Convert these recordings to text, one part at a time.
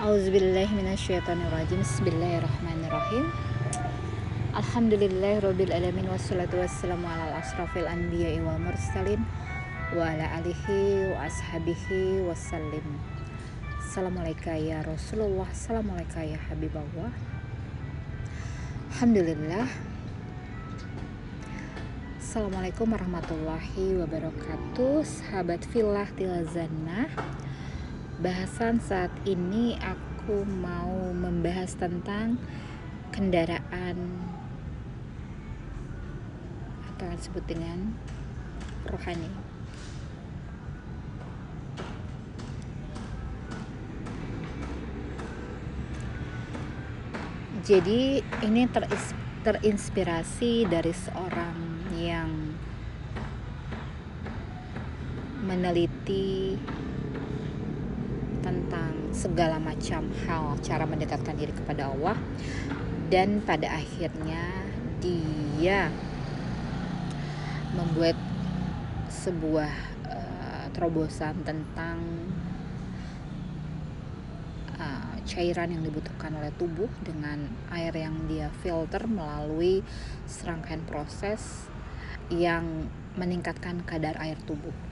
Auzubillahiminasyaitonirrajim Bismillahirrahmanirrahim. Alhamdulillahirrabbilalamin Wassalatu wassalamu ala asrafil anbiya wa mursalin Wa ala alihi wa ashabihi wassalim. Assalamualaikum ya Rasulullah Assalamualaikum ya Habibullah. Alhamdulillah. Assalamualaikum warahmatullahi wabarakatuh. Sahabat filah tilazannah bahasan saat ini aku mau membahas tentang kendaraan atau disebut dengan rohani. Jadi ini terinspirasi dari seorang yang meneliti segala macam hal cara mendekatkan diri kepada Allah dan pada akhirnya dia membuat sebuah uh, terobosan tentang uh, cairan yang dibutuhkan oleh tubuh dengan air yang dia filter melalui serangkaian proses yang meningkatkan kadar air tubuh.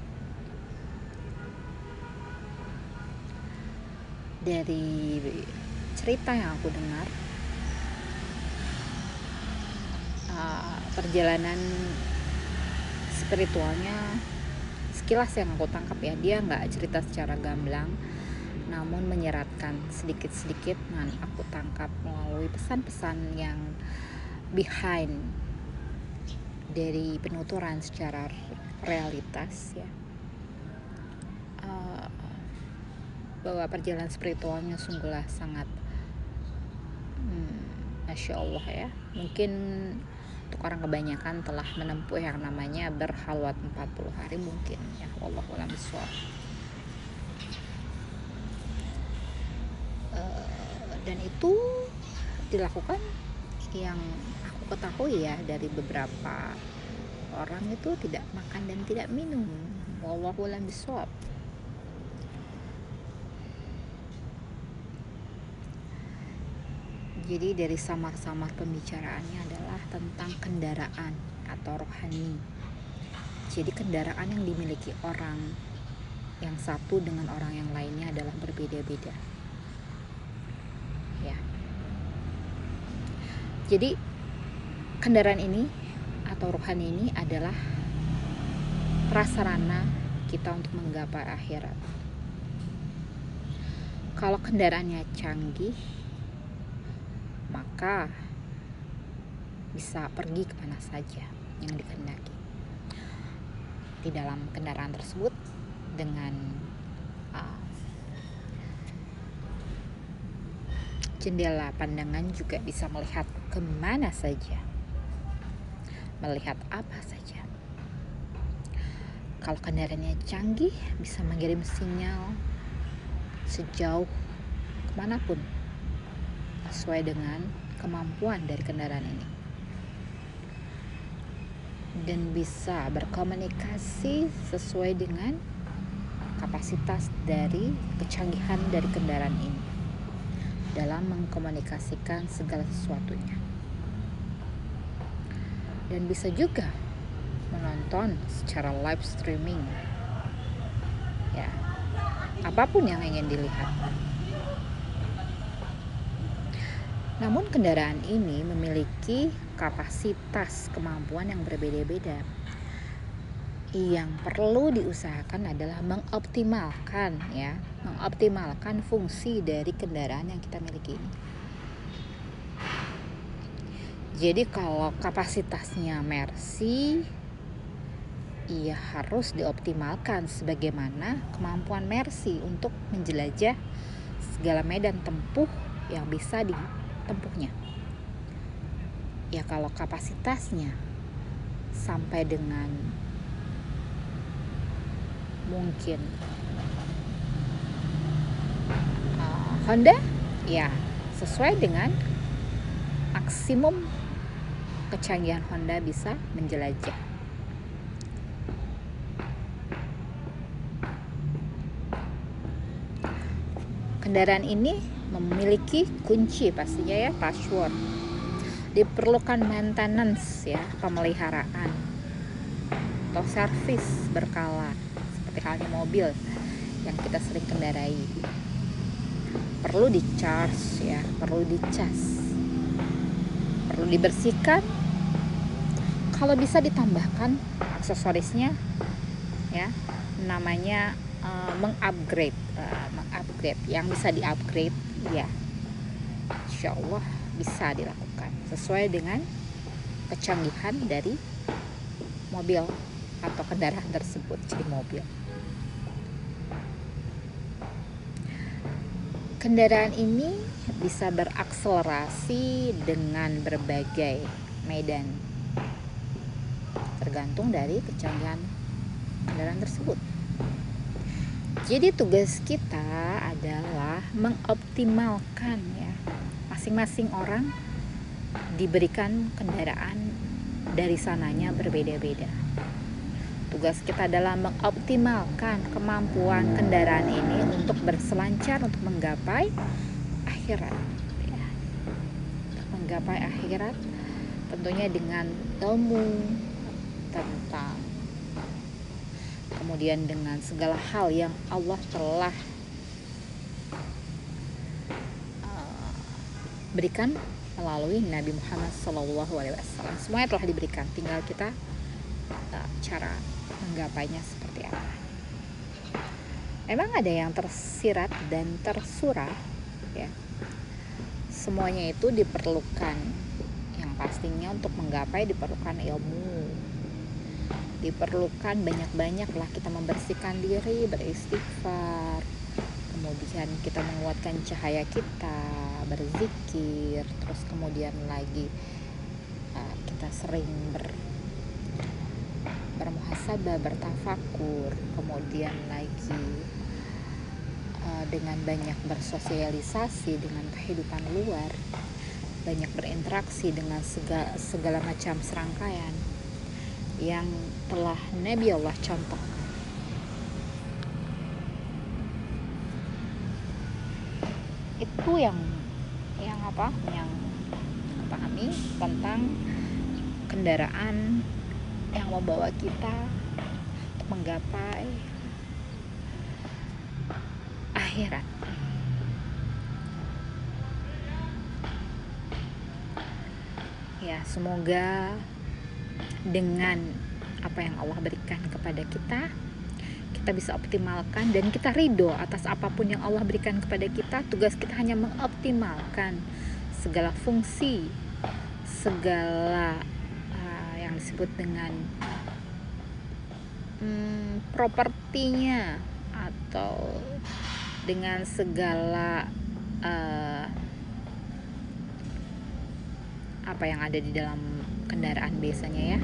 Dari cerita yang aku dengar uh, perjalanan spiritualnya sekilas yang aku tangkap ya dia nggak cerita secara gamblang namun menyeratkan sedikit-sedikit dan aku tangkap melalui pesan-pesan yang behind dari penuturan secara realitas ya bahwa perjalanan spiritualnya sungguhlah sangat hmm, masya Allah ya. Mungkin untuk orang kebanyakan telah menempuh yang namanya berhalwat 40 hari mungkin ya. Allah alam uh, dan itu dilakukan yang aku ketahui ya dari beberapa orang itu tidak makan dan tidak minum. Wallahu alam bisawab Jadi dari samar-samar pembicaraannya adalah tentang kendaraan atau rohani. Jadi kendaraan yang dimiliki orang yang satu dengan orang yang lainnya adalah berbeda-beda. Ya. Jadi kendaraan ini atau rohani ini adalah prasarana kita untuk menggapai akhirat. Kalau kendaraannya canggih, maka bisa pergi ke mana saja yang dikehendaki. Di dalam kendaraan tersebut dengan uh, jendela pandangan juga bisa melihat ke mana saja, melihat apa saja. Kalau kendaraannya canggih, bisa mengirim sinyal sejauh ke mana pun sesuai dengan kemampuan dari kendaraan ini. Dan bisa berkomunikasi sesuai dengan kapasitas dari kecanggihan dari kendaraan ini dalam mengkomunikasikan segala sesuatunya. Dan bisa juga menonton secara live streaming. Ya apa pun yang ingin dilihat Namun kendaraan ini memiliki kapasitas kemampuan yang berbeda-beda. Yang perlu diusahakan adalah mengoptimalkan ya, mengoptimalkan fungsi dari kendaraan yang kita miliki ini. Jadi kalau kapasitasnya Mercy ia harus dioptimalkan sebagaimana kemampuan Mercy untuk menjelajah segala medan tempuh yang bisa di tempuhnya. Ya kalau kapasitasnya sampai dengan mungkin uh, Honda ya sesuai dengan maksimum kecanggihan Honda bisa menjelajah. Kendaraan ini memiliki kunci pastinya ya password. Diperlukan maintenance ya pemeliharaan atau servis berkala seperti halnya mobil yang kita sering kendarai. Perlu di charge ya perlu di cas perlu dibersihkan. Kalau bisa ditambahkan aksesorisnya ya namanya uh, mengupgrade uh, mengupgrade yang bisa diupgrade ya Insya Allah bisa dilakukan sesuai dengan kecanggihan dari mobil atau kendaraan tersebut jadi mobil kendaraan ini bisa berakselerasi dengan berbagai medan tergantung dari kecanggihan kendaraan tersebut. Jadi tugas kita adalah mengoptimalkan ya. Masing-masing orang diberikan kendaraan dari sananya berbeda-beda. Tugas kita adalah mengoptimalkan kemampuan kendaraan ini untuk berselancar untuk menggapai akhirat. Ya. Menggapai akhirat tentunya dengan ilmu tentang kemudian dengan segala hal yang Allah telah uh, berikan melalui Nabi Muhammad SAW. Semuanya telah diberikan, tinggal kita uh, cara menggapainya seperti apa. Memang ada yang tersirat dan tersurah, ya. Semuanya itu diperlukan. Yang pastinya untuk menggapai diperlukan ilmu, diperlukan banyak-banyak lah. Kita membersihkan diri beristighfar. Kemudian kita menguatkan cahaya kita berzikir. Terus kemudian lagi uh, kita sering ber bermuhasabah bertafakur. Kemudian lagi uh, dengan banyak bersosialisasi dengan kehidupan luar banyak berinteraksi dengan segala, segala macam serangkaian yang telah Nabi Allah contoh. Itu yang yang apa? Yang pahami tentang kendaraan yang membawa kita menggapai akhirat. Ya semoga dengan apa yang Allah berikan kepada kita kita bisa optimalkan dan kita ridho atas apa pun yang Allah berikan kepada kita tugas kita hanya mengoptimalkan segala fungsi segala uh, yang disebut dengan um, propertinya atau dengan segala uh, apa yang ada di dalam kendaraan biasanya ya.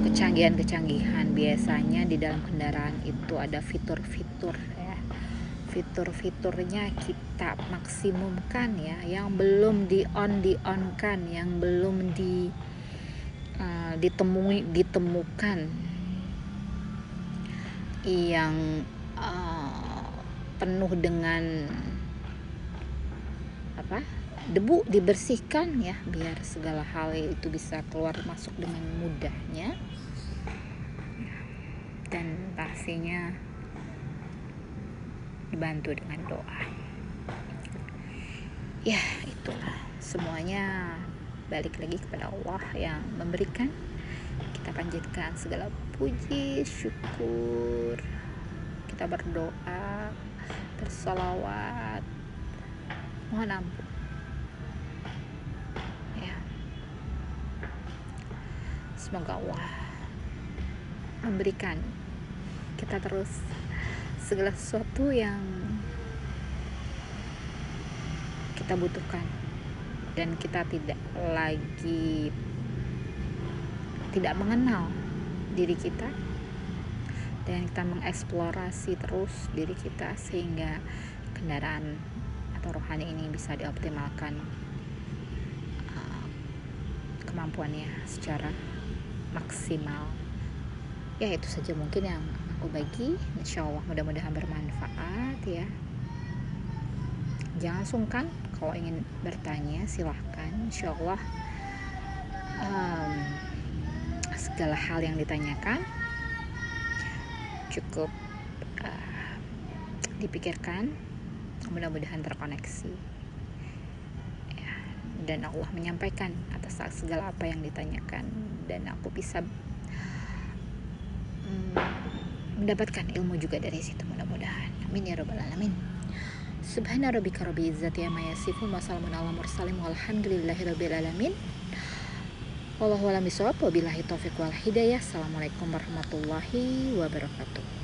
Kecanggihan-kecanggihan biasanya di dalam kendaraan itu ada fitur-fitur ya. Fitur-fiturnya kita maksimumkan ya yang belum di on di on kan yang belum di uh, ditemui ditemukan. Yang uh, penuh dengan apa debu dibersihkan ya biar segala hal itu bisa keluar masuk dengan mudahnya. Dan pastinya dibantu dengan doa. Ya itulah. Semuanya balik lagi kepada Allah yang memberikan. Kita panjatkan segala puji syukur. Kita berdoa bersolawat. Mohon ampun ya semoga Allah memberikan kita terus segala sesuatu yang kita butuhkan. Dan kita tidak lagi tidak mengenal diri kita. Dan kita mengeksplorasi terus diri kita sehingga kendaraan atau rohani ini bisa dioptimalkan uh, kemampuannya secara maksimal. Ya itu saja mungkin yang aku bagi. Insya Allah mudah-mudahan bermanfaat ya. Jangan sungkan kalau ingin bertanya silahkan. Insya Allah um, segala hal yang ditanyakan cukup uh, dipikirkan. Mudah-mudahan terkoneksi. Ya, dan Allah menyampaikan atas segala apa yang ditanyakan dan aku bisa um, mendapatkan ilmu juga dari situ mudah-mudahan amin ya robbal alamin Subhana rabbika rabbil izzati amma yasifun wa salamun ala mursalin walhamdulillahi rabbil alamin Wallahu a'lam bishawab wabillahi taufiq wal hidayah. Assalamualaikum warahmatullahi wabarakatuh.